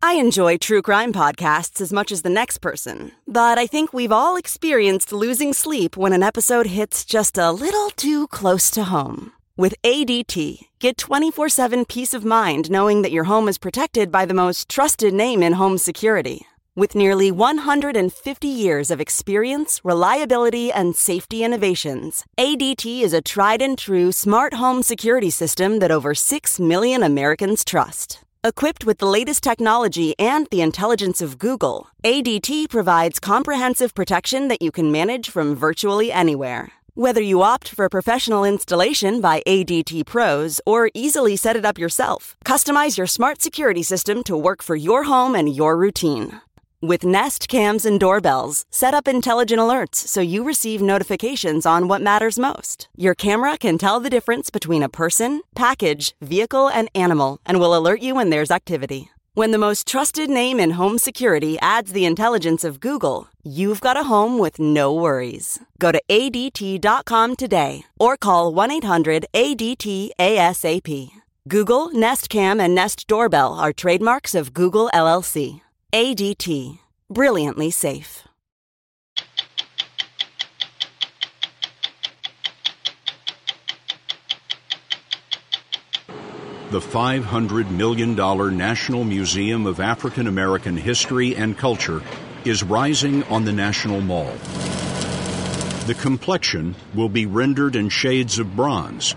I enjoy true crime podcasts as much as the next person, but I think we've all experienced losing sleep when an episode hits just a little too close to home. With ADT, get 24 7 peace of mind knowing that your home is protected by the most trusted name in home security. With nearly 150 years of experience, reliability, and safety innovations, ADT is a tried and true smart home security system that over 6 million Americans trust. Equipped with the latest technology and the intelligence of Google, ADT provides comprehensive protection that you can manage from virtually anywhere. Whether you opt for professional installation by ADT pros or easily set it up yourself, customize your smart security system to work for your home and your routine. With Nest cams and doorbells, set up intelligent alerts so you receive notifications on what matters most. Your camera can tell the difference between a person, package, vehicle, and animal and will alert you when there's activity. When the most trusted name in home security adds the intelligence of Google, you've got a home with no worries. Go to ADT.com today or call 1 800 ADT ASAP. Google, Nest Cam, and Nest Doorbell are trademarks of Google LLC. ADT. Brilliantly safe. The $500 million National Museum of African American History and Culture is rising on the National Mall. The complexion will be rendered in shades of bronze,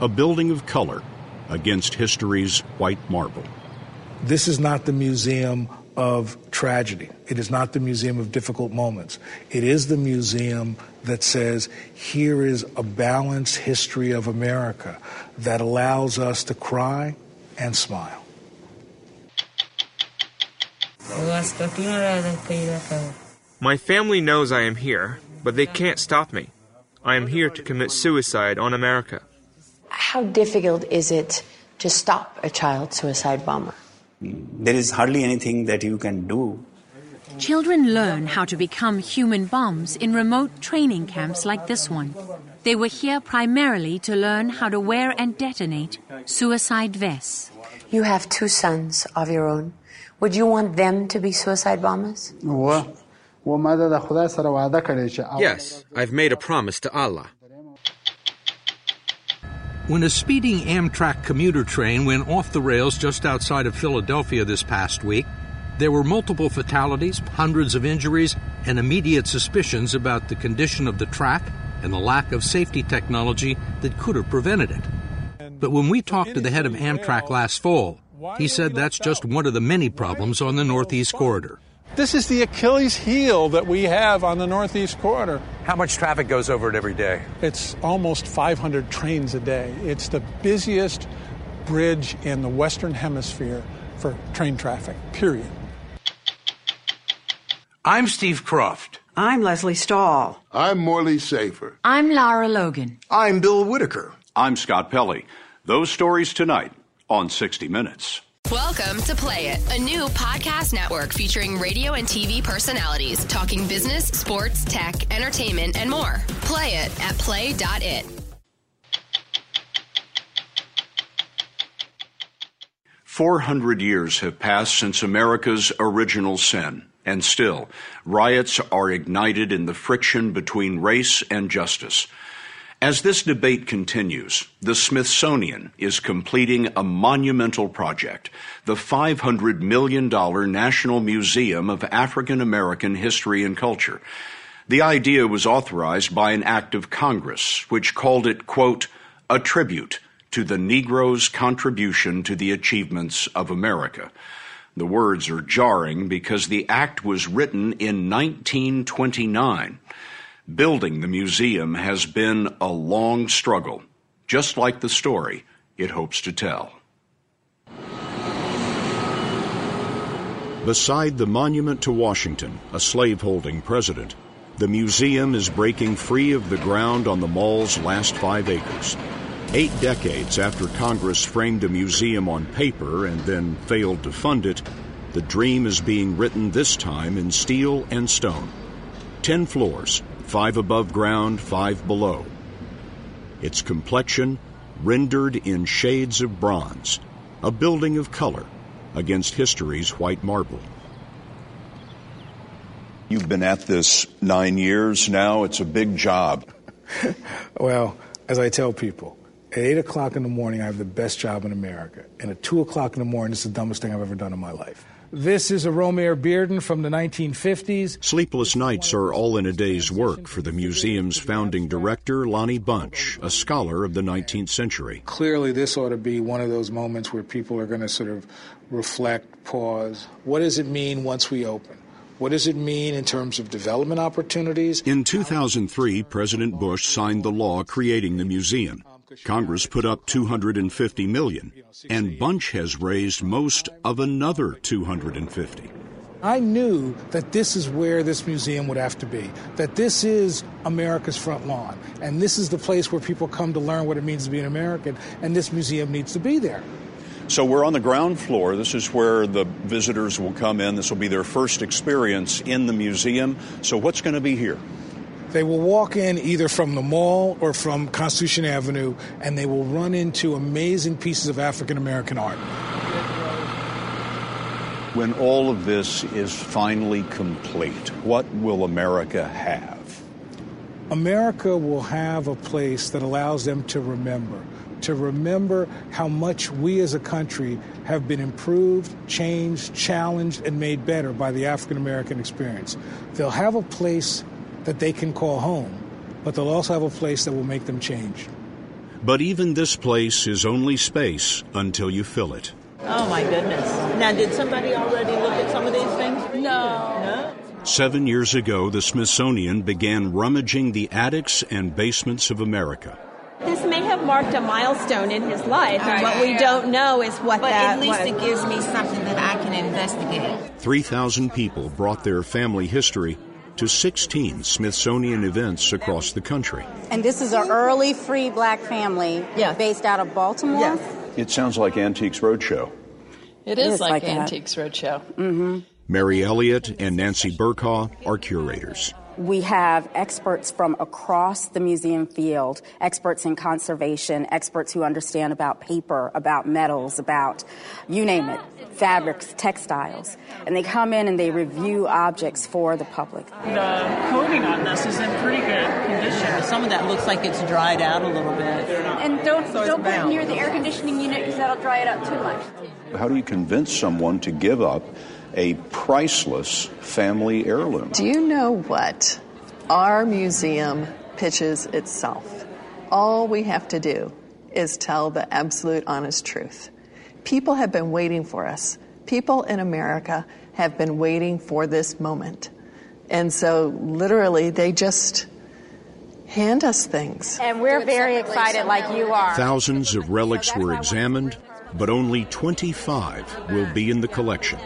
a building of color against history's white marble. This is not the museum of tragedy. It is not the museum of difficult moments. It is the museum that says, here is a balanced history of America that allows us to cry and smile. My family knows I am here, but they can't stop me. I am here to commit suicide on America. How difficult is it to stop a child suicide bomber? There is hardly anything that you can do. Children learn how to become human bombs in remote training camps like this one. They were here primarily to learn how to wear and detonate suicide vests. You have two sons of your own. Would you want them to be suicide bombers? Yes, I've made a promise to Allah. When a speeding Amtrak commuter train went off the rails just outside of Philadelphia this past week, there were multiple fatalities, hundreds of injuries, and immediate suspicions about the condition of the track and the lack of safety technology that could have prevented it. But when we talked to the head of Amtrak last fall, he said that's just one of the many problems on the Northeast Corridor. This is the Achilles heel that we have on the Northeast Corridor. How much traffic goes over it every day? It's almost 500 trains a day. It's the busiest bridge in the Western Hemisphere. for train traffic, period. I'm Steve Kroft. I'm Leslie Stahl. I'm Morley Safer. I'm Lara Logan. I'm Bill Whitaker. I'm Scott Pelley. Those stories tonight on 60 Minutes. Welcome to Play It, a new podcast network featuring radio and TV personalities talking business, sports, tech, entertainment, and more. Play it at play.it. Four hundred years have passed since America's original sin, and still, riots are ignited in the friction between race and justice. As this debate continues, the Smithsonian is completing a monumental project, the $500 million National Museum of African American History and Culture. The idea was authorized by an act of Congress, which called it, quote, a tribute to the Negro's contribution to the achievements of America. The words are jarring because the act was written in 1929. Building the museum has been a long struggle, just like the story it hopes to tell. Beside the monument to Washington, a slaveholding president, the museum is breaking free of the ground on the mall's last five acres. Eight decades after Congress framed a museum on paper and then failed to fund it, the dream is being written this time in steel and stone. Ten floors, five above ground, five below. Its complexion rendered in shades of bronze, a building of color against history's white marble. You've been at this nine years now. It's a big job. well, as I tell people, at 8 o'clock in the morning, I have the best job in America. And at 2 o'clock in the morning, it's the dumbest thing I've ever done in my life. This is a Romare Bearden from the 1950s. Sleepless nights are all in a day's work for the museum's founding director, Lonnie Bunch, a scholar of the 19th century. Clearly, this ought to be one of those moments where people are going to sort of reflect, pause. What does it mean once we open? What does it mean in terms of development opportunities? In 2003, President Bush signed the law creating the museum. Congress put up 250 million, and Bunch has raised most of another 250. I knew that this is where this museum would have to be, that this is America's front lawn, and this is the place where people come to learn what it means to be an American, and this museum needs to be there. So we're on the ground floor. This is where the visitors will come in. This will be their first experience in the museum. So what's going to be here? They will walk in either from the mall or from Constitution Avenue, and they will run into amazing pieces of African American art. When all of this is finally complete, what will America have? America will have a place that allows them to remember, to remember how much we as a country have been improved, changed, challenged, and made better by the African American experience. They'll have a place that they can call home, but they'll also have a place that will make them change. But even this place is only space until you fill it. Oh my goodness. Now, did somebody already look at some of these things? No. No? Seven years ago, the Smithsonian began rummaging the attics and basements of America. This may have marked a milestone in his life, and what we don't know is what but that at least was. it gives me something that I can investigate. 3,000 people brought their family history to 16 Smithsonian events across the country. And this is an early free black family based out of Baltimore. Yes. It sounds like Antiques Roadshow. It is, like, Antiques Roadshow. Mm-hmm. Mary Elliott and Nancy Bercaw are curators. We have experts from across the museum field, experts in conservation, experts who understand about paper, about metals, about you name it, fabrics, textiles. And they come in and they review objects for the public. The coating on this is in pretty good condition. Some of that looks like it's dried out a little bit. And don't, So don't put it near the air conditioning unit because that'll dry it out too much. How do you convince someone to give up a priceless family heirloom? Do you know what our museum pitches itself? All we have to do is tell the absolute honest truth. People have been waiting for us. People in America have been waiting for this moment. And so, literally, they just hand us things. And we're very excited, like you are. Thousands of relics were examined, but only 25 will be in the collection.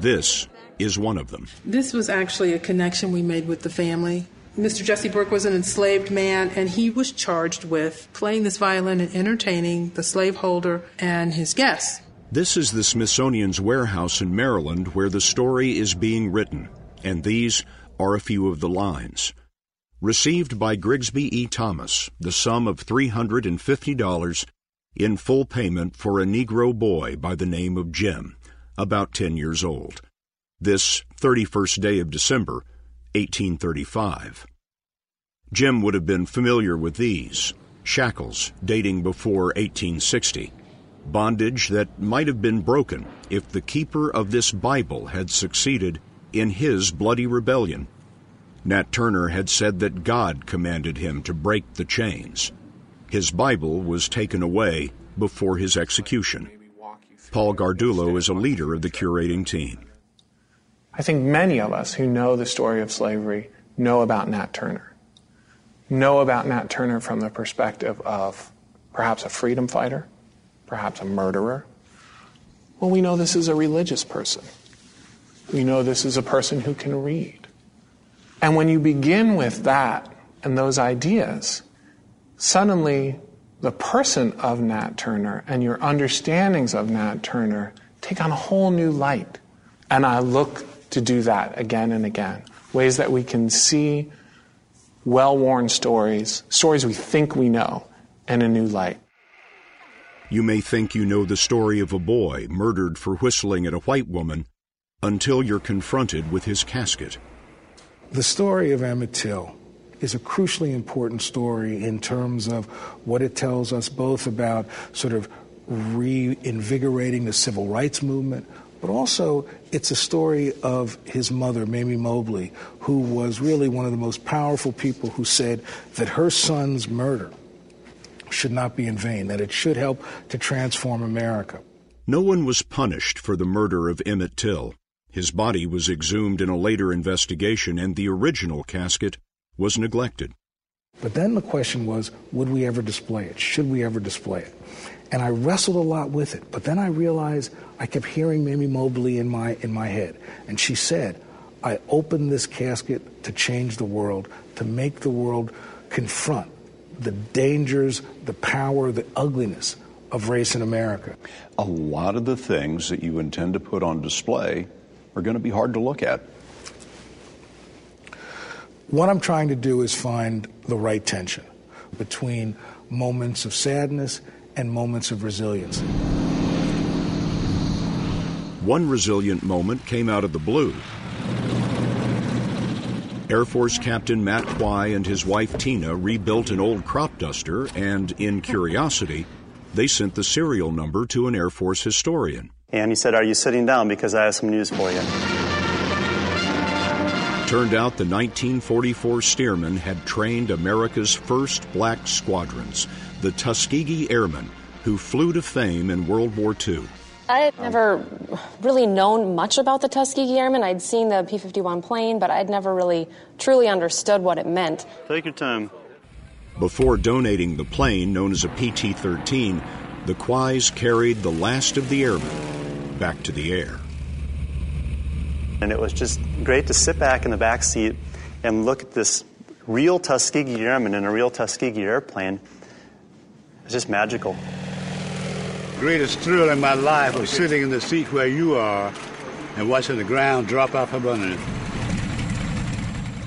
This is one of them. This was actually a connection we made with the family. Mr. Jesse Burke was an enslaved man, and he was charged with playing this violin and entertaining the slaveholder and his guests. This is the Smithsonian's warehouse in Maryland where the story is being written, and these are a few of the lines. Received by Grigsby E. Thomas the sum of $350 in full payment for a Negro boy by the name of Jim, about 10 years old. This 31st day of December, 1835. Jim would have been familiar with these shackles dating before 1860, bondage that might have been broken if the keeper of this Bible had succeeded in his bloody rebellion. Nat Turner had said that God commanded him to break the chains. His Bible was taken away before his execution. Paul Gardullo is a leader of the curating team. I think many of us who know the story of slavery know about Nat Turner. Know about Nat Turner from the perspective of perhaps a freedom fighter, perhaps a murderer. Well, we know this is a religious person. We know this is a person who can read. And when you begin with that and those ideas, suddenly the person of Nat Turner and your understandings of Nat Turner take on a whole new light. And I look to do that again and again. Ways that we can see well worn stories, stories we think we know, in a new light. You may think you know the story of a boy murdered for whistling at a white woman until you're confronted with his casket. The story of Emmett Till is a crucially important story in terms of what it tells us both about sort of reinvigorating the civil rights movement, but also it's a story of his mother, Mamie Mobley, who was really one of the most powerful people who said that her son's murder should not be in vain, that it should help to transform America. No one was punished for the murder of Emmett Till. His body was exhumed in a later investigation, and the original casket was neglected. But then the question was would we ever display it? Should we ever display it? And I wrestled a lot with it. But then I realized I kept hearing Mamie Mobley in my, in my head. And she said, I opened this casket to change the world, to make the world confront the dangers, the power, the ugliness of race in America. A lot of the things that you intend to put on display are going to be hard to look at. What I'm trying to do is find the right tension between moments of sadness and moments of resilience. One resilient moment came out of the blue. Air Force Captain Matt Quy and his wife Tina rebuilt an old crop duster, and in curiosity, they sent the serial number to an Air Force historian. And he said, Are you sitting down? Because I have some news for you. Turned out the 1944 Stearman had trained America's first black squadrons, the Tuskegee Airmen, who flew to fame in World War II. I had never really known much about the Tuskegee Airmen. I'd seen the P 51 plane, but I'd never really truly understood what it meant. Take your time. Before donating the plane, known as a PT 13, the Quys carried the last of the airmen back to the air. And it was just great to sit back in the back seat and look at this real Tuskegee Airman in a real Tuskegee airplane. It's just magical. The greatest thrill in my life was sitting in the seat where you are and watching the ground drop off from underneath.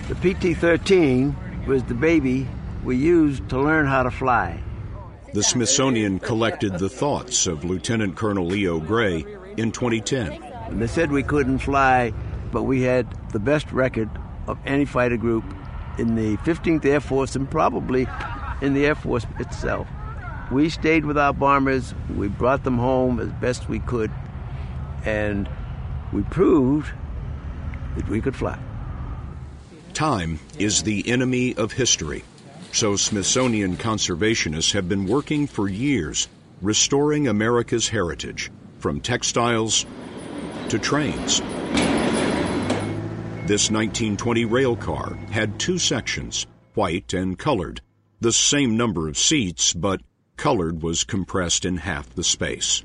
The PT 13 was the baby we used to learn how to fly. The Smithsonian collected the thoughts of Lieutenant Colonel Leo Gray in 2010. They said we couldn't fly, but we had the best record of any fighter group in the 15th Air Force and probably in the Air Force itself. We stayed with our bombers, we brought them home as best we could, and we proved that we could fly. Time is the enemy of history. So Smithsonian conservationists have been working for years restoring America's heritage, from textiles to trains. This 1920 rail car had two sections, white and colored, the same number of seats, but colored was compressed in half the space.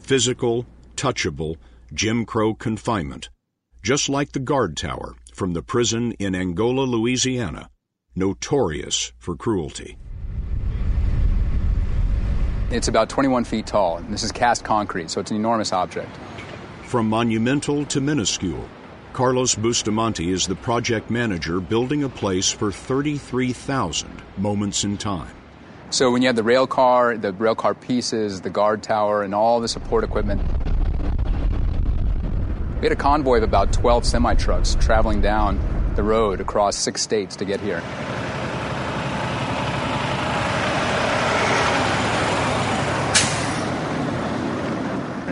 physical, touchable, Jim Crow confinement, just like the guard tower from the prison in Angola, Louisiana, notorious for cruelty. It's about 21 feet tall, and this is cast concrete, so it's an enormous object. From monumental to minuscule, Carlos Bustamante is the project manager building a place for 33,000 moments in time. So when you have the rail car, the rail car pieces, the guard tower, and all the support equipment, we had a convoy of about 12 semi trucks traveling down the road across six states to get here.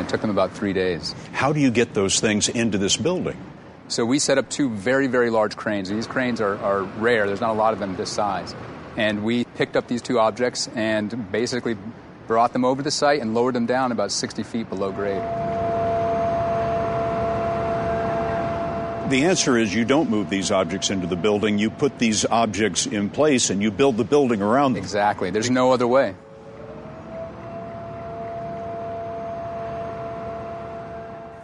It took them about three days. How do you get those things into this building? So we set up two very, very large cranes. These cranes are, are rare, there's not a lot of them this size. And we picked up these two objects and basically brought them over the site and lowered them down about 60 feet below grade. The answer is you don't move these objects into the building. You put these objects in place and you build the building around them. Exactly. There's no other way.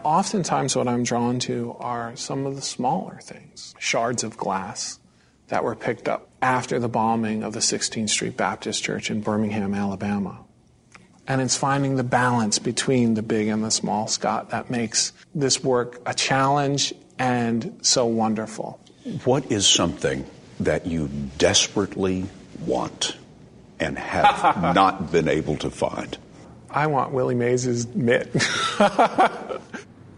Oftentimes, what I'm drawn to are some of the smaller things shards of glass that were picked up after the bombing of the 16th Street Baptist Church in Birmingham, Alabama. And it's finding the balance between the big and the small, Scott, that makes this work a challenge and so wonderful. What is something that you desperately want and have not been able to find? I want Willie Mays' mitt.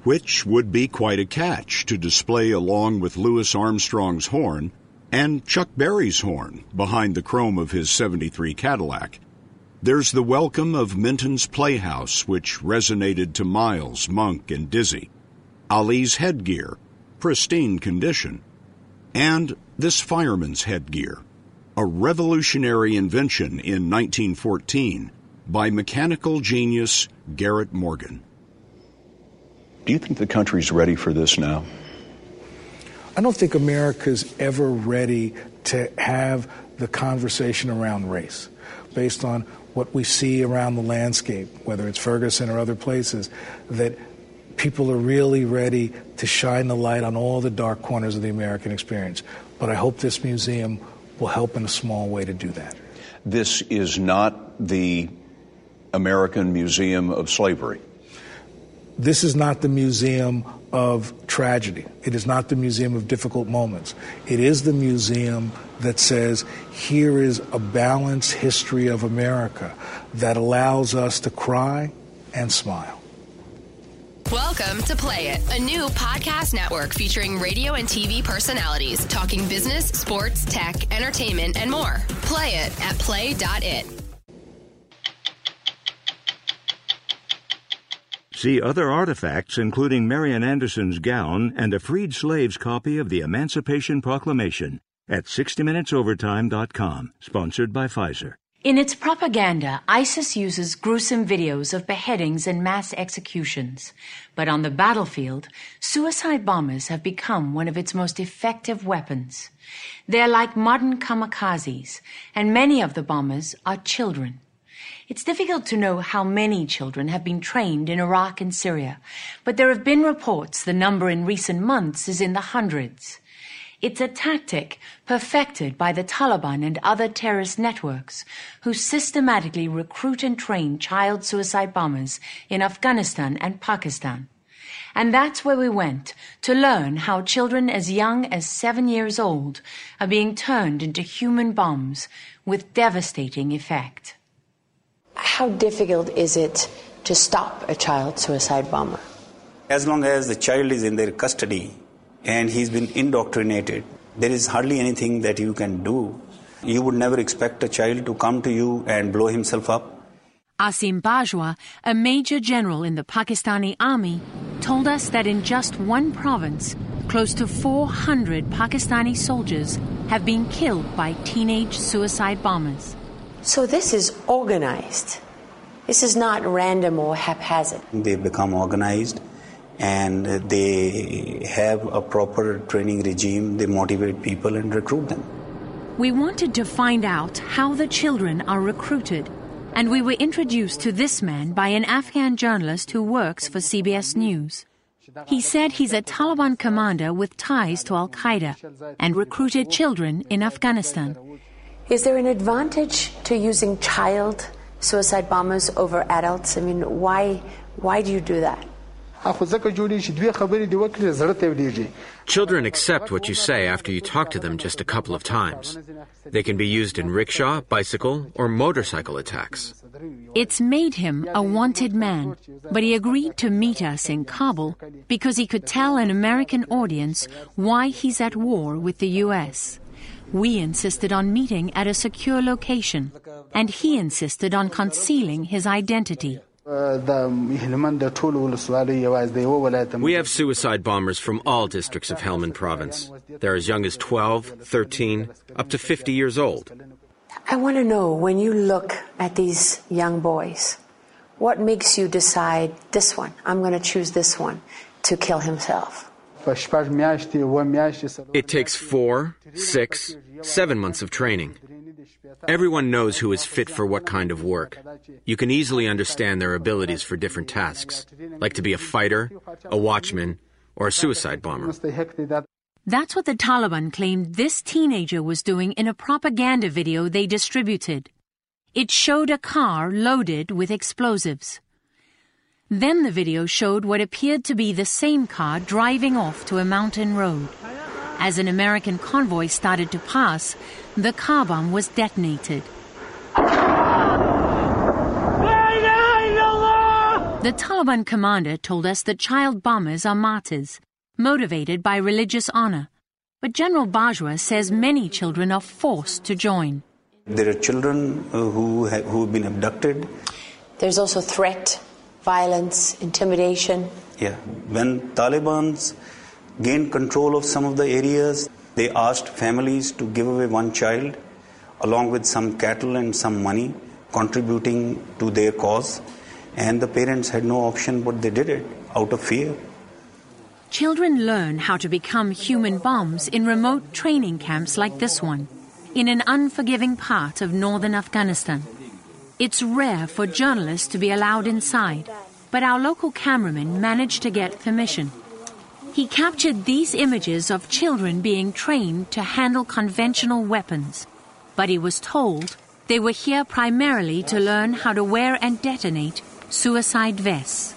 Which would be quite a catch to display along with Louis Armstrong's horn and Chuck Berry's horn behind the chrome of his 73 Cadillac. There's the welcome of Minton's Playhouse, which resonated to Miles, Monk, and Dizzy. Ali's headgear, pristine condition. And this fireman's headgear, a revolutionary invention in 1914 by mechanical genius Garrett Morgan. Do you think the country's ready for this now? I don't think America's ever ready to have the conversation around race based on what we see around the landscape, whether it's Ferguson or other places, that people are really ready to shine the light on all the dark corners of the American experience. But I hope this museum will help in a small way to do that. This is not the American Museum of Slavery. This is not the museum of tragedy. It is not the museum of difficult moments. It is the museum that says, here is a balanced history of America that allows us to cry and smile. Welcome to Play It, a new podcast network featuring radio and TV personalities talking business, sports, tech, entertainment, and more. Play it at play.it. See other artifacts, including Marian Anderson's gown and a freed slave's copy of the Emancipation Proclamation, at 60minutesovertime.com, sponsored by Pfizer. In its propaganda, ISIS uses gruesome videos of beheadings and mass executions. But on the battlefield, suicide bombers have become one of its most effective weapons. They're like modern kamikazes, and many of the bombers are children. It's difficult to know how many children have been trained in Iraq and Syria, but there have been reports the number in recent months is in the hundreds. It's a tactic perfected by the Taliban and other terrorist networks who systematically recruit and train child suicide bombers in Afghanistan and Pakistan. And that's where we went to learn how children as young as seven years old are being turned into human bombs with devastating effect. How difficult is it to stop a child suicide bomber? As long as the child is in their custody and he's been indoctrinated, there is hardly anything that you can do. You would never expect a child to come to you and blow himself up. Asim Bajwa, a major general in the Pakistani army, told us that in just one province, close to 400 Pakistani soldiers have been killed by teenage suicide bombers. So this is organized. This is not random or haphazard. They become organized and they have a proper training regime. They motivate people and recruit them. We wanted to find out how the children are recruited. and we were introduced to this man by an Afghan journalist who works for CBS News. He said he's a Taliban commander with ties to Al Qaeda and recruited children in Afghanistan. Is there an advantage to using child suicide bombers over adults? I mean, why, why do you do that? Children accept what you say after you talk to them just a couple of times. They can be used in rickshaw, bicycle, or motorcycle attacks. It's made him a wanted man, but he agreed to meet us in Kabul because he could tell an American audience why he's at war with the U.S. We insisted on meeting at a secure location, and he insisted on concealing his identity. We have suicide bombers from all districts of Helmand province. They're as young as 12, 13, up to 50 years old. I want to know when you look at these young boys, what makes you decide this one, I'm going to choose this one to kill himself? It takes four, six, seven months of training. Everyone knows who is fit for what kind of work. You can easily understand their abilities for different tasks, like to be a fighter, a watchman, or a suicide bomber. That's what the Taliban claimed this teenager was doing in a propaganda video they distributed. It showed a car loaded with explosives. Then the video showed what appeared to be the same car driving off to a mountain road. As an American convoy started to pass, the car bomb was detonated. The Taliban commander told us that child bombers are martyrs, motivated by religious honor. But General Bajwa says many children are forced to join. There are children uh, who have, who have been abducted. There's also threat, violence, intimidation. Yeah. When Taliban's gained control of some of the areas, they asked families to give away one child along with some cattle and some money contributing to their cause. And the parents had no option, but they did it out of fear. Children learn how to become human bombs in remote training camps like this one, in an unforgiving part of northern Afghanistan. It's rare for journalists to be allowed inside, but our local cameraman managed to get permission. He captured these images of children being trained to handle conventional weapons, but he was told they were here primarily to learn how to wear and detonate suicide vests.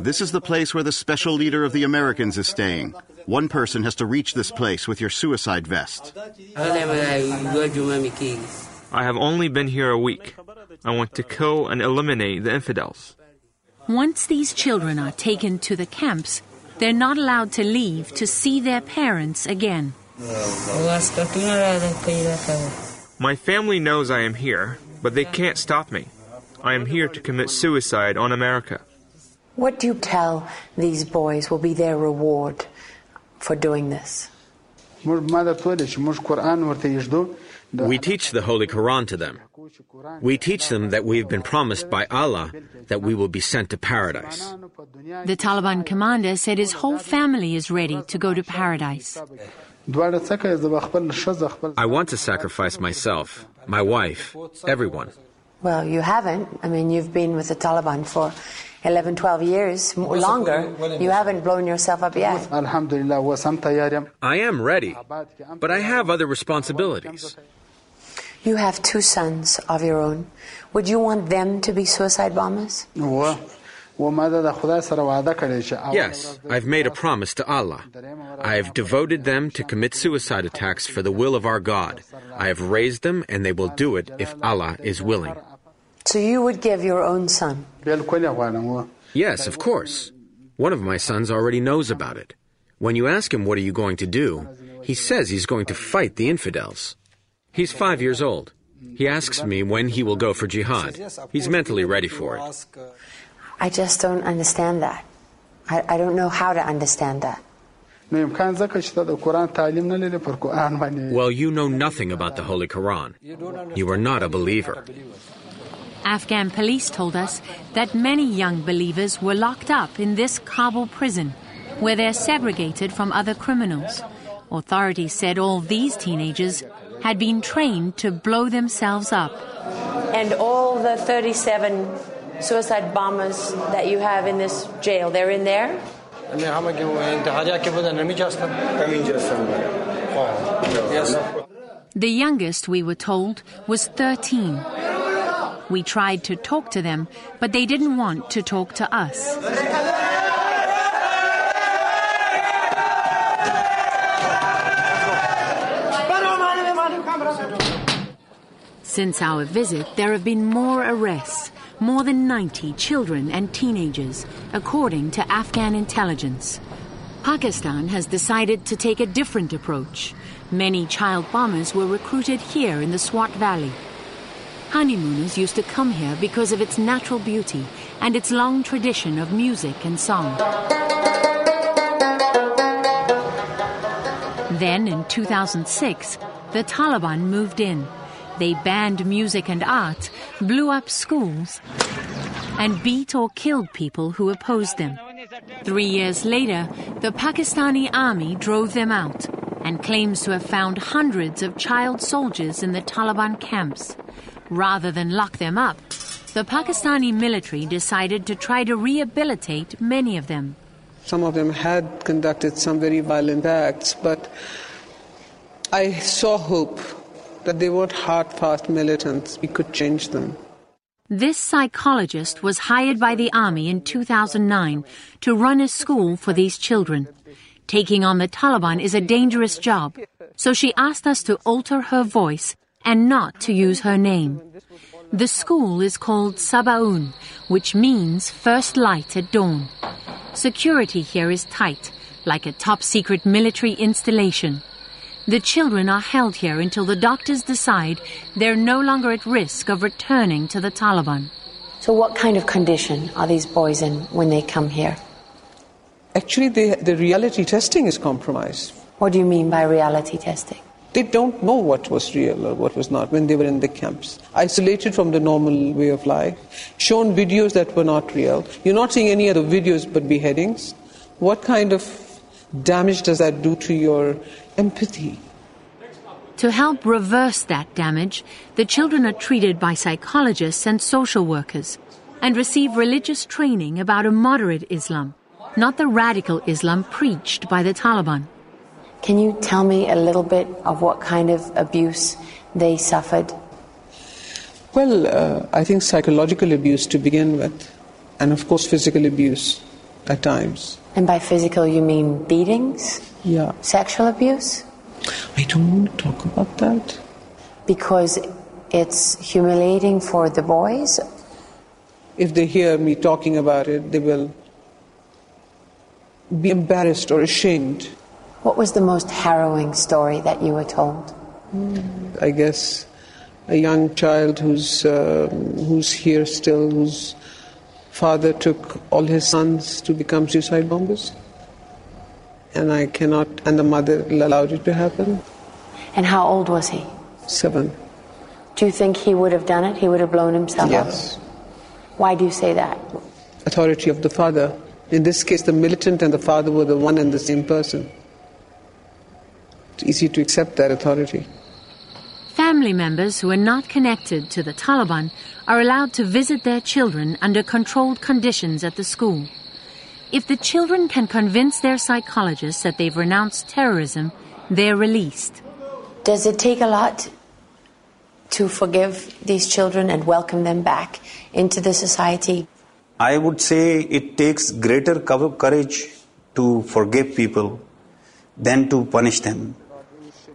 This is the place where the special leader of the Americans is staying. One person has to reach this place with your suicide vest. I have only been here a week. I want to kill and eliminate the infidels. Once these children are taken to the camps, they're not allowed to leave to see their parents again. My family knows I am here, but they can't stop me. I am here to commit suicide on America. What do you tell these boys will be their reward for doing this? We teach the Holy Quran to them. We teach them that we have been promised by Allah that we will be sent to paradise. The Taliban commander said his whole family is ready to go to paradise. I want to sacrifice myself, my wife, everyone. Well, you haven't. I mean, you've been with the Taliban for 11, 12 years, longer. You haven't blown yourself up yet. I am ready, but I have other responsibilities. You have two sons of your own. Would you want them to be suicide bombers? Yes, I've made a promise to Allah. I have devoted them to commit suicide attacks for the will of our God. I have raised them, and they will do it if Allah is willing. So you would give your own son? Yes, of course. One of my sons already knows about it. When you ask him what are you going to do, he says he's going to fight the infidels. He's five years old. He asks me when he will go for jihad. He's mentally ready for it. I just don't understand that. I, I don't know how to understand that. Well, you know nothing about the Holy Quran. You are not a believer. Afghan police told us that many young believers were locked up in this Kabul prison, where they're segregated from other criminals. Authorities said all these teenagers had been trained to blow themselves up. And all the 37 suicide bombers that you have in this jail, they're in there? The youngest, we were told, was 13. We tried to talk to them, but they didn't want to talk to us. Since our visit, there have been more arrests, more than 90 children and teenagers, according to Afghan intelligence. Pakistan has decided to take a different approach. Many child bombers were recruited here in the Swat Valley. Honeymooners used to come here because of its natural beauty and its long tradition of music and song. Then, in 2006, the Taliban moved in. They banned music and art, blew up schools, and beat or killed people who opposed them. Three years later, the Pakistani army drove them out and claims to have found hundreds of child soldiers in the Taliban camps. Rather than lock them up, the Pakistani military decided to try to rehabilitate many of them. Some of them had conducted some very violent acts, but I saw hope that they weren't hard fast militants. We could change them. This psychologist was hired by the army in 2009 to run a school for these children. Taking on the Taliban is a dangerous job, so she asked us to alter her voice and not to use her name. The school is called Sabaoon, which means first light at dawn. Security here is tight, like a top secret military installation. The children are held here until the doctors decide they're no longer at risk of returning to the Taliban. So, what kind of condition are these boys in when they come here? Actually, the, the reality testing is compromised. What do you mean by reality testing? They don't know what was real or what was not when they were in the camps. Isolated from the normal way of life, shown videos that were not real. You're not seeing any other videos but beheadings. What kind of damage does that do to your empathy? To help reverse that damage, the children are treated by psychologists and social workers and receive religious training about a moderate Islam, not the radical Islam preached by the Taliban. Can you tell me a little bit of what kind of abuse they suffered? Well, uh, I think psychological abuse to begin with, and of course physical abuse at times. And by physical, you mean beatings? Yeah. Sexual abuse? I don't want to talk about that. Because it's humiliating for the boys? If they hear me talking about it, they will be embarrassed or ashamed. What was the most harrowing story that you were told? I guess a young child who's uh, who's here still, whose father took all his sons to become suicide bombers, and I cannot, and the mother allowed it to happen. And how old was he? Seven. Do you think he would have done it? He would have blown himself Yes. up? Why do you say that? Authority of the father. In this case, the militant and the father were the one and the same person. It's easy to accept that authority. Family members who are not connected to the Taliban are allowed to visit their children under controlled conditions at the school. If the children can convince their psychologists that they've renounced terrorism, they're released. Does it take a lot to forgive these children and welcome them back into the society? I would say it takes greater courage to forgive people than to punish them.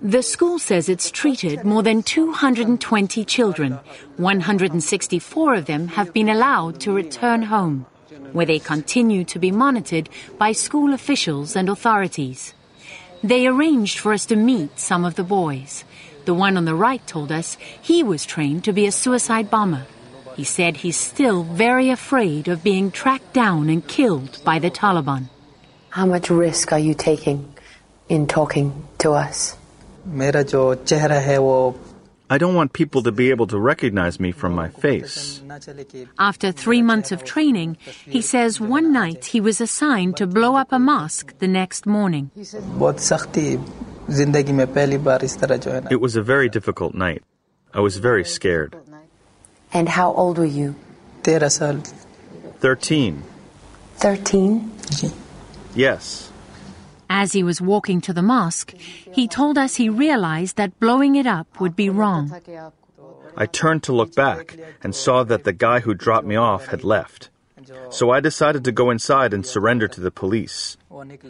The school says it's treated more than 220 children. 164 of them have been allowed to return home, where they continue to be monitored by school officials and authorities. They arranged for us to meet some of the boys. The one on the right told us he was trained to be a suicide bomber. He said he's still very afraid of being tracked down and killed by the Taliban. How much risk are you taking in talking to us? मेरा जो चेहरा है वो I don't want people to be able to recognize me from my face. After three months of training, he says one night he was assigned to blow up a mosque the next morning. It was a very difficult night. I was very scared. And how old were you? 13. 13? Yes. As he was walking to the mosque, he told us he realized that blowing it up would be wrong. I turned to look back and saw that the guy who dropped me off had left. So I decided to go inside and surrender to the police.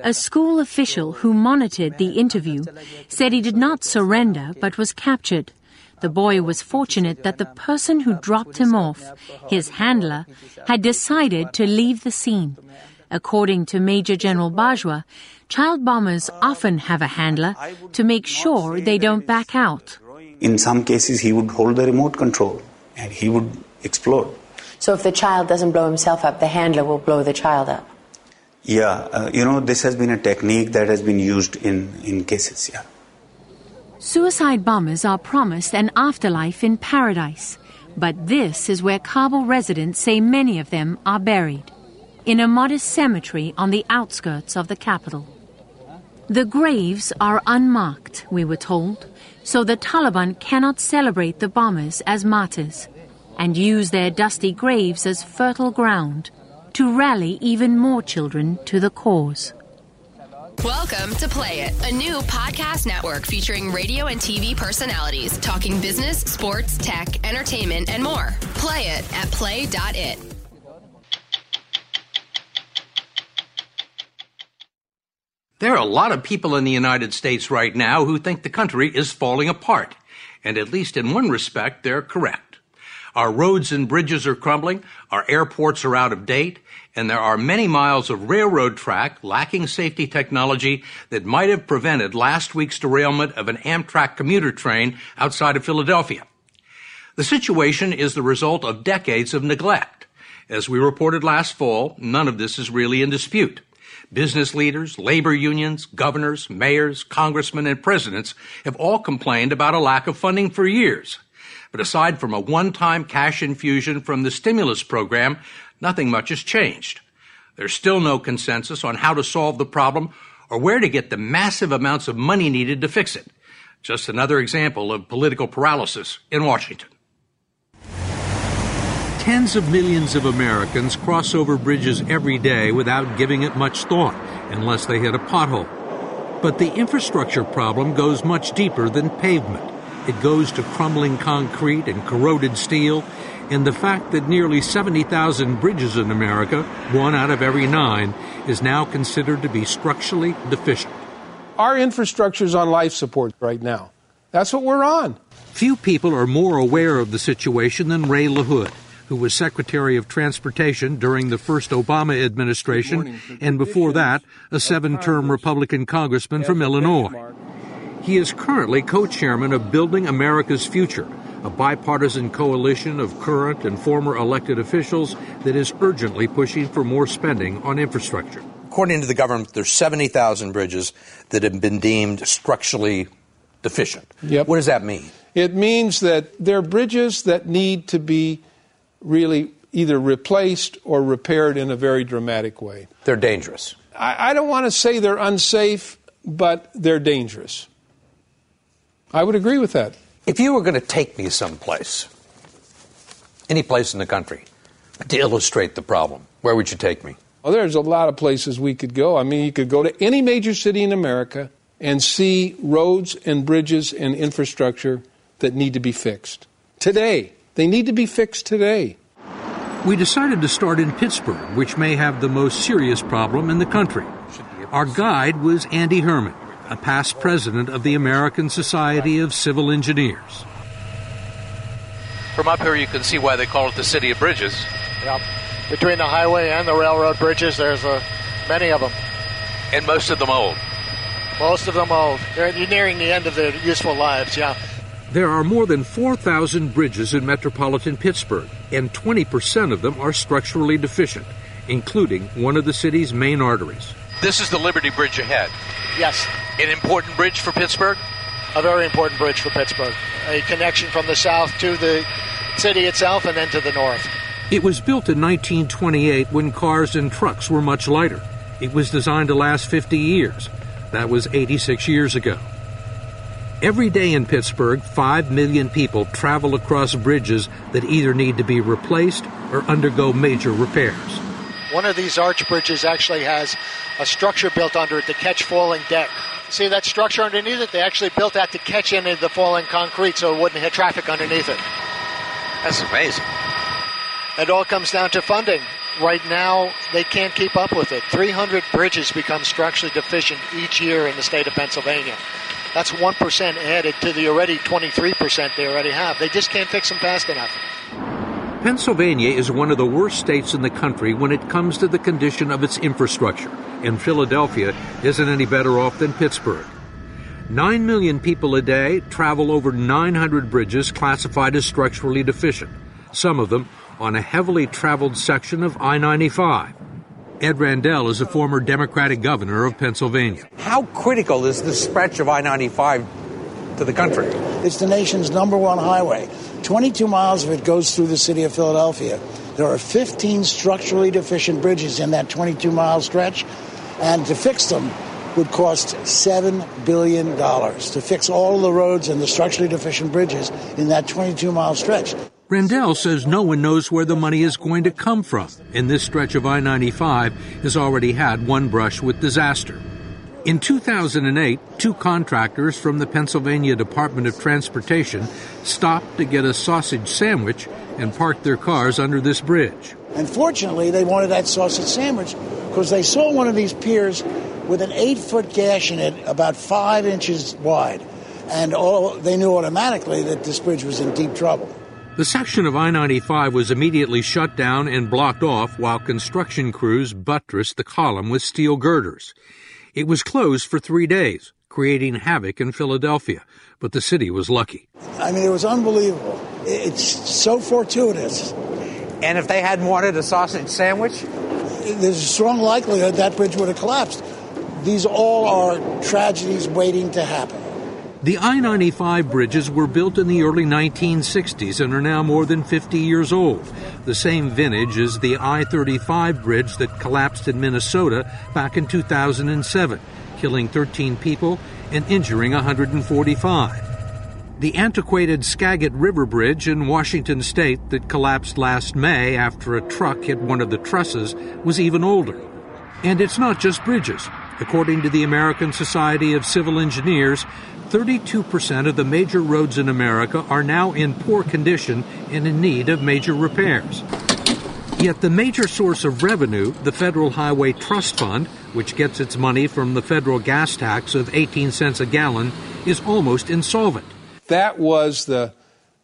A school official who monitored the interview said he did not surrender but was captured. The boy was fortunate that the person who dropped him off, his handler, had decided to leave the scene. According to Major General Bajwa, child bombers often have a handler to make sure they don't back out. In some cases, he would hold the remote control and he would explode. So if the child doesn't blow himself up, the handler will blow the child up. Yeah, uh, you know, this has been a technique that has been used in, in cases, yeah. Suicide bombers are promised an afterlife in paradise, but this is where Kabul residents say many of them are buried in a modest cemetery on the outskirts of the capital. The graves are unmarked, we were told, so the Taliban cannot celebrate the bombers as martyrs and use their dusty graves as fertile ground to rally even more children to the cause. Welcome to Play It, a new podcast network featuring radio and TV personalities talking business, sports, tech, entertainment, and more. Play it at play.it. There are a lot of people in the United States right now who think the country is falling apart. And at least in one respect, they're correct. Our roads and bridges are crumbling, our airports are out of date, and there are many miles of railroad track lacking safety technology that might have prevented last week's derailment of an Amtrak commuter train outside of Philadelphia. The situation is the result of decades of neglect. As we reported last fall, none of this is really in dispute. Business leaders, labor unions, governors, mayors, congressmen, and presidents have all complained about a lack of funding for years. But aside from a one-time cash infusion from the stimulus program, nothing much has changed. There's still no consensus on how to solve the problem or where to get the massive amounts of money needed to fix it. Just another example of political paralysis in Washington. Tens of millions of Americans cross over bridges every day without giving it much thought, unless they hit a pothole. But the infrastructure problem goes much deeper than pavement. It goes to crumbling concrete and corroded steel, and the fact that nearly 70,000 bridges in America, one out of every nine, is now considered to be structurally deficient. Our infrastructure is on life support right now. That's what we're on. Few people are more aware of the situation than Ray LaHood who was Secretary of Transportation during the first Obama administration, and before that, a seven term Republican congressman from Illinois. He is currently co chairman of Building America's Future, a bipartisan coalition of current and former elected officials that is urgently pushing for more spending on infrastructure. According to the government, there's 70,000 bridges that have been deemed structurally deficient. Yep. What does that mean? It means that they're bridges that need to be really either replaced or repaired in a very dramatic way. They're dangerous. I, I don't want to say they're unsafe, but they're dangerous. I would agree with that. If you were going to take me someplace, any place in the country, to illustrate the problem, where would you take me? Well, there's a lot of places we could go. I mean, you could go to any major city in America and see roads and bridges and infrastructure that need to be fixed today. They need to be fixed today. We decided to start in Pittsburgh, which may have the most serious problem in the country. Our guide was Andy Herrmann, a past president of the American Society of Civil Engineers. From up here, you can see why they call it the City of Bridges. Yep. Between the highway and the railroad bridges, there's uh, many of them. And most of them old. Most of them old. They're nearing the end of their useful lives, yeah. There are more than 4,000 bridges in metropolitan Pittsburgh, and 20% of them are structurally deficient, including one of the city's main arteries. This is the Liberty Bridge ahead. Yes. An important bridge for Pittsburgh? A very important bridge for Pittsburgh. A connection from the south to the city itself and then to the north. It was built in 1928 when cars and trucks were much lighter. It was designed to last 50 years. That was 86 years ago. Every day in Pittsburgh, 5 million people travel across bridges that either need to be replaced or undergo major repairs. One of these arch bridges actually has a structure built under it to catch falling deck. See that structure underneath it? They actually built that to catch any of the falling concrete so it wouldn't hit traffic underneath it. That's amazing. It all comes down to funding. Right now, they can't keep up with it. 300 bridges become structurally deficient each year in the state of Pennsylvania. That's 1% added to the already 23% they already have. They just can't fix them fast enough. Pennsylvania is one of the worst states in the country when it comes to the condition of its infrastructure, and Philadelphia isn't any better off than Pittsburgh. Nine million people a day travel over 900 bridges classified as structurally deficient, some of them on a heavily traveled section of I 95. Ed Rendell is a former Democratic governor of Pennsylvania. How critical is this stretch of I 95 to the country? It's the nation's number one highway. 22 miles of it goes through the city of Philadelphia. There are 15 structurally deficient bridges in that 22 mile stretch, and to fix them would cost $7 billion to fix all the roads and the structurally deficient bridges in that 22 mile stretch. Rendell says no one knows where the money is going to come from, and this stretch of I 95 has already had one brush with disaster. In 2008, two contractors from the Pennsylvania Department of Transportation stopped to get a sausage sandwich and parked their cars under this bridge. Unfortunately, they wanted that sausage sandwich because they saw one of these piers with an eight foot gash in it about five inches wide. And all, they knew automatically that this bridge was in deep trouble. The section of I 95 was immediately shut down and blocked off while construction crews buttressed the column with steel girders. It was closed for three days, creating havoc in Philadelphia, but the city was lucky. I mean, it was unbelievable. It's so fortuitous. And if they hadn't wanted a sausage sandwich? There's a strong likelihood that bridge would have collapsed. These all are tragedies waiting to happen. The I 95 bridges were built in the early 1960s and are now more than 50 years old, the same vintage as the I 35 bridge that collapsed in Minnesota back in 2007, killing 13 people and injuring 145. The antiquated Skagit River Bridge in Washington state that collapsed last May after a truck hit one of the trusses was even older. And it's not just bridges. According to the American Society of Civil Engineers, 32% of the major roads in America are now in poor condition and in need of major repairs. Yet the major source of revenue, the Federal Highway Trust Fund, which gets its money from the federal gas tax of 18 cents a gallon, is almost insolvent. That was the,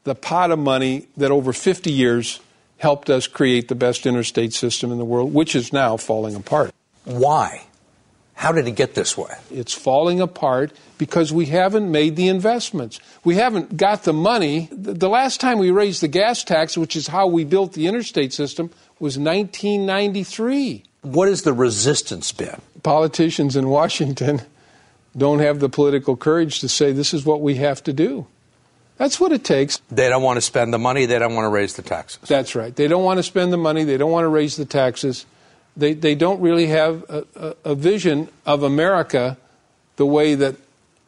the pot of money that over 50 years helped us create the best interstate system in the world, which is now falling apart. Why? How did it get this way? It's falling apart because we haven't made the investments. We haven't got the money. The last time we raised the gas tax, which is how we built the interstate system, was 1993. What has the resistance been? Politicians in Washington don't have the political courage to say this is what we have to do. That's what it takes. They don't want to spend the money, they don't want to raise the taxes. That's right. They don't want to spend the money, they don't want to raise the taxes they, they don't really have a, a, vision of America the way that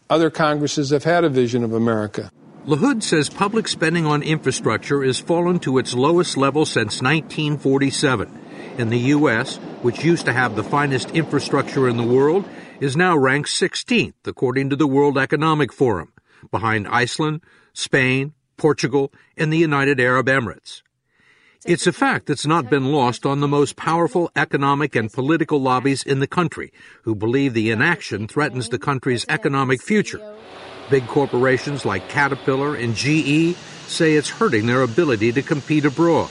other Congresses have had a vision of America. LaHood says public spending on infrastructure has fallen to its lowest level since 1947. In the U.S., which used to have the finest infrastructure in the world, is now ranked 16th according to the World Economic Forum, behind Iceland, Spain, Portugal, and the United Arab Emirates. It's a fact that's not been lost on the most powerful economic and political lobbies in the country, who believe the inaction threatens the country's economic future. Big corporations like Caterpillar and GE say it's hurting their ability to compete abroad.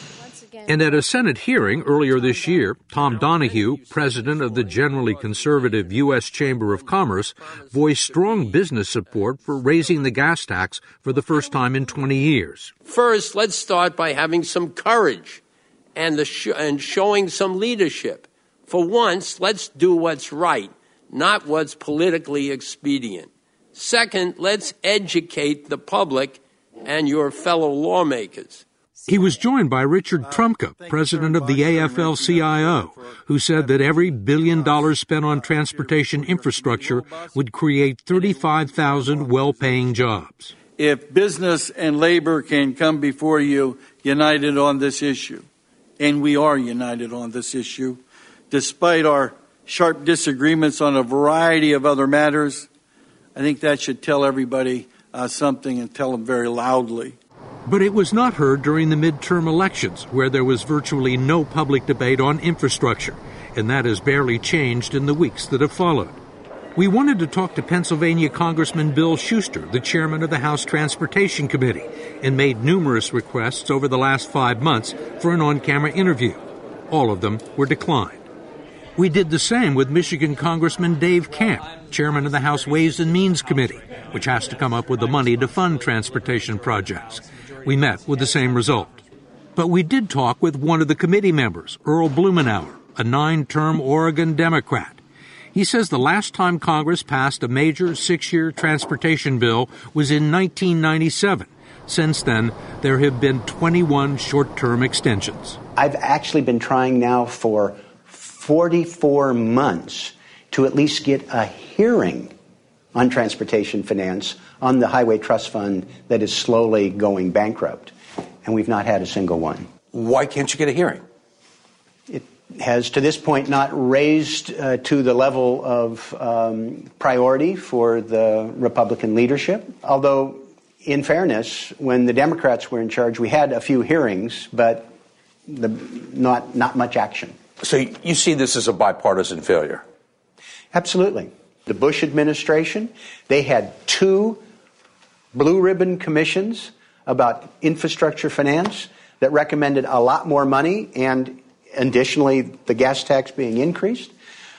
And at a Senate hearing earlier this year, Tom Donahue, president of the generally conservative U.S. Chamber of Commerce, voiced strong business support for raising the gas tax for the first time in 20 years. First, let's start by having some courage and, sh- and showing some leadership. For once, let's do what's right, not what's politically expedient. Second, let's educate the public and your fellow lawmakers. He was joined by Richard Trumka, president of the AFL CIO, who said that every billion dollars spent on transportation infrastructure would create 35,000 well paying jobs. If business and labor can come before you united on this issue, and we are united on this issue, despite our sharp disagreements on a variety of other matters, I think that should tell everybody uh, something and tell them very loudly. But it was not heard during the midterm elections, where there was virtually no public debate on infrastructure, and that has barely changed in the weeks that have followed. We wanted to talk to Pennsylvania Congressman Bill Schuster, the chairman of the House Transportation Committee, and made numerous requests over the last five months for an on camera interview. All of them were declined. We did the same with Michigan Congressman Dave Camp, chairman of the House Ways and Means Committee, which has to come up with the money to fund transportation projects. We met with the same result. But we did talk with one of the committee members, Earl Blumenauer, a nine term Oregon Democrat. He says the last time Congress passed a major six year transportation bill was in 1997. Since then, there have been 21 short term extensions. I've actually been trying now for 44 months to at least get a hearing on transportation finance on the Highway Trust Fund that is slowly going bankrupt. And we've not had a single one. Why can't you get a hearing? It has, to this point, not raised uh, to the level of um, priority for the Republican leadership. Although, in fairness, when the Democrats were in charge, we had a few hearings, but the, not, not much action. So you see this as a bipartisan failure? Absolutely. The Bush administration, they had two blue ribbon commissions about infrastructure finance that recommended a lot more money and additionally the gas tax being increased.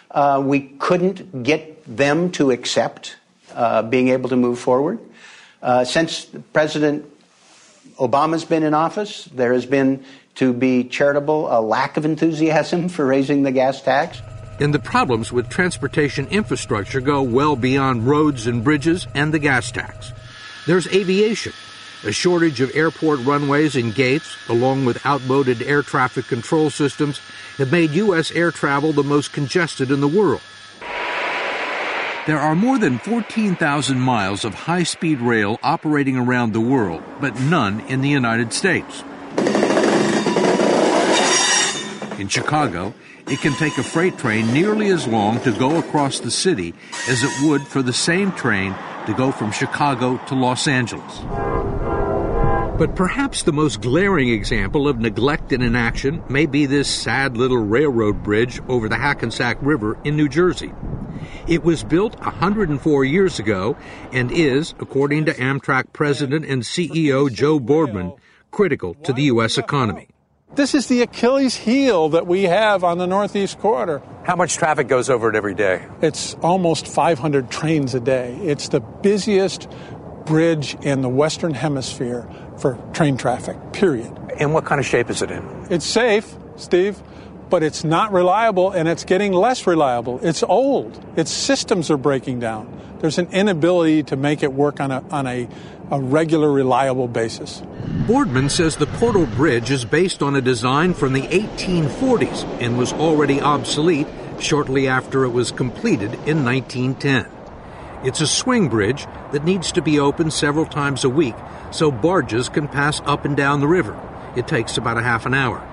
Uh, we couldn't get them to accept uh, being able to move forward. Uh, since President Obama's been in office, there has been, to be charitable, a lack of enthusiasm for raising the gas tax. And the problems with transportation infrastructure go well beyond roads and bridges and the gas tax. There's aviation. A shortage of airport runways and gates, along with outmoded air traffic control systems, have made U.S. air travel the most congested in the world. There are more than 14,000 miles of high speed rail operating around the world, but none in the United States. In Chicago, it can take a freight train nearly as long to go across the city as it would for the same train to go from Chicago to Los Angeles. But perhaps the most glaring example of neglect and inaction may be this sad little railroad bridge over the Hackensack River in New Jersey. It was built 104 years ago and is, according to Amtrak President and CEO Joe Boardman, critical to the U.S. economy. This is the Achilles heel that we have on the Northeast Corridor. How much traffic goes over it every day? It's almost 500 trains a day. It's the busiest bridge in the Western Hemisphere for train traffic, period. And what kind of shape is it in? It's safe, Steve, but it's not reliable and it's getting less reliable. It's old. Its systems are breaking down. There's an inability to make it work on a, on a a regular, reliable basis. Boardman says the Portal Bridge is based on a design from the 1840s and was already obsolete shortly after it was completed in 1910. It's a swing bridge that needs to be opened several times a week so barges can pass up and down the river. It takes about a half an hour.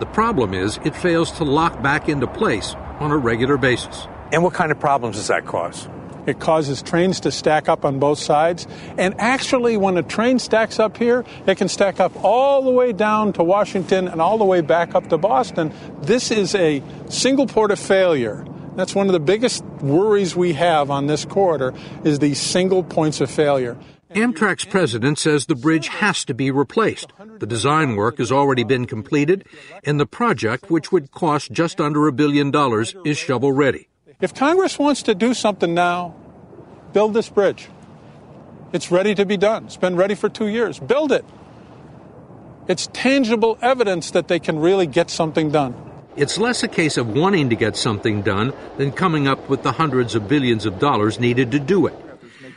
The problem is it fails to lock back into place on a regular basis. And what kind of problems does that cause? It causes trains to stack up on both sides. And actually, when a train stacks up here, it can stack up all the way down to Washington and all the way back up to Boston. This is a single port of failure. That's one of the biggest worries we have on this corridor is these single points of failure. Amtrak's president says the bridge has to be replaced. The design work has already been completed, and the project, which would cost just under a billion dollars, is shovel ready. If Congress wants to do something now, build this bridge. It's ready to be done. It's been ready for two years. Build it. It's tangible evidence that they can really get something done. It's less a case of wanting to get something done than coming up with the hundreds of billions of dollars needed to do it.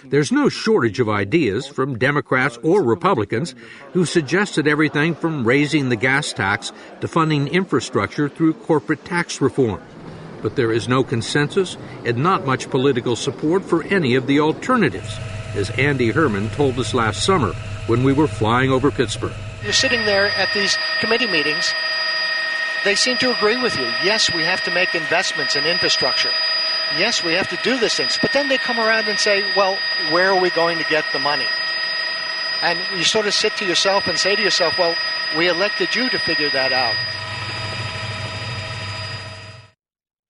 There's no shortage of ideas from Democrats or Republicans who suggested everything from raising the gas tax to funding infrastructure through corporate tax reform. But there is no consensus and not much political support for any of the alternatives, as Andy Herrmann told us last summer when we were flying over Pittsburgh. You're sitting there at these committee meetings. They seem to agree with you. Yes, we have to make investments in infrastructure yes, we have to do these things. But then they come around and say, well, where are we going to get the money? And you sort of sit to yourself and say to yourself, well, we elected you to figure that out.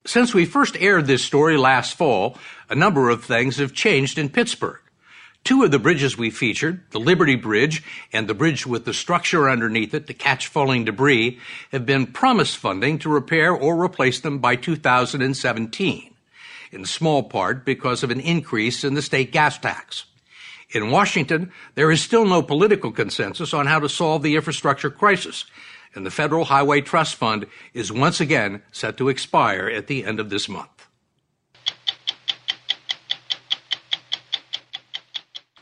Since we first aired this story last fall, a number of things have changed in Pittsburgh. Two of the bridges we featured, the Liberty Bridge and the bridge with the structure underneath it to catch falling debris, have been promised funding to repair or replace them by 2017 in small part because of an increase in the state gas tax. In Washington, there is still no political consensus on how to solve the infrastructure crisis, and the Federal Highway Trust Fund is once again set to expire at the end of this month.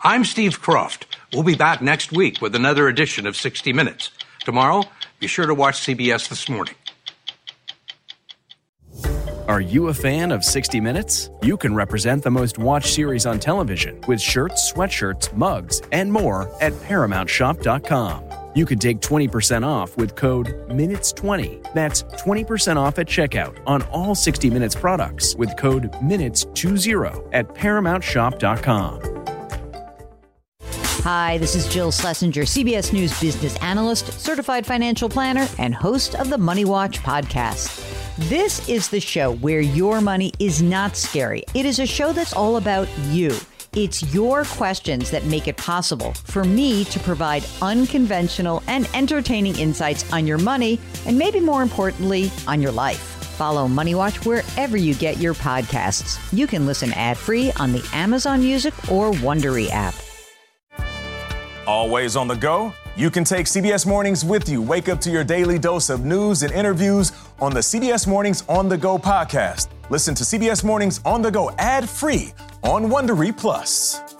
I'm Steve Kroft. We'll be back next week with another edition of 60 Minutes. Tomorrow, be sure to watch CBS This Morning. Are you a fan of 60 Minutes? You can represent the most watched series on television with shirts, sweatshirts, mugs, and more at ParamountShop.com. You can take 20% off with code MINUTES20. That's 20% off at checkout on all 60 Minutes products with code MINUTES20 at ParamountShop.com. Hi, this is Jill Schlesinger, CBS News business analyst, certified financial planner, and host of the Money Watch podcast. This is the show where your money is not scary. It is a show that's all about you. It's your questions that make it possible for me to provide unconventional and entertaining insights on your money, and maybe more importantly, on your life. Follow Money Watch wherever you get your podcasts. You can listen ad free on the Amazon Music or Wondery app. Always on the go? You can take CBS Mornings with you. Wake up to your daily dose of news and interviews on the CBS Mornings On the Go podcast. Listen to CBS Mornings On the Go ad free on Wondery Plus.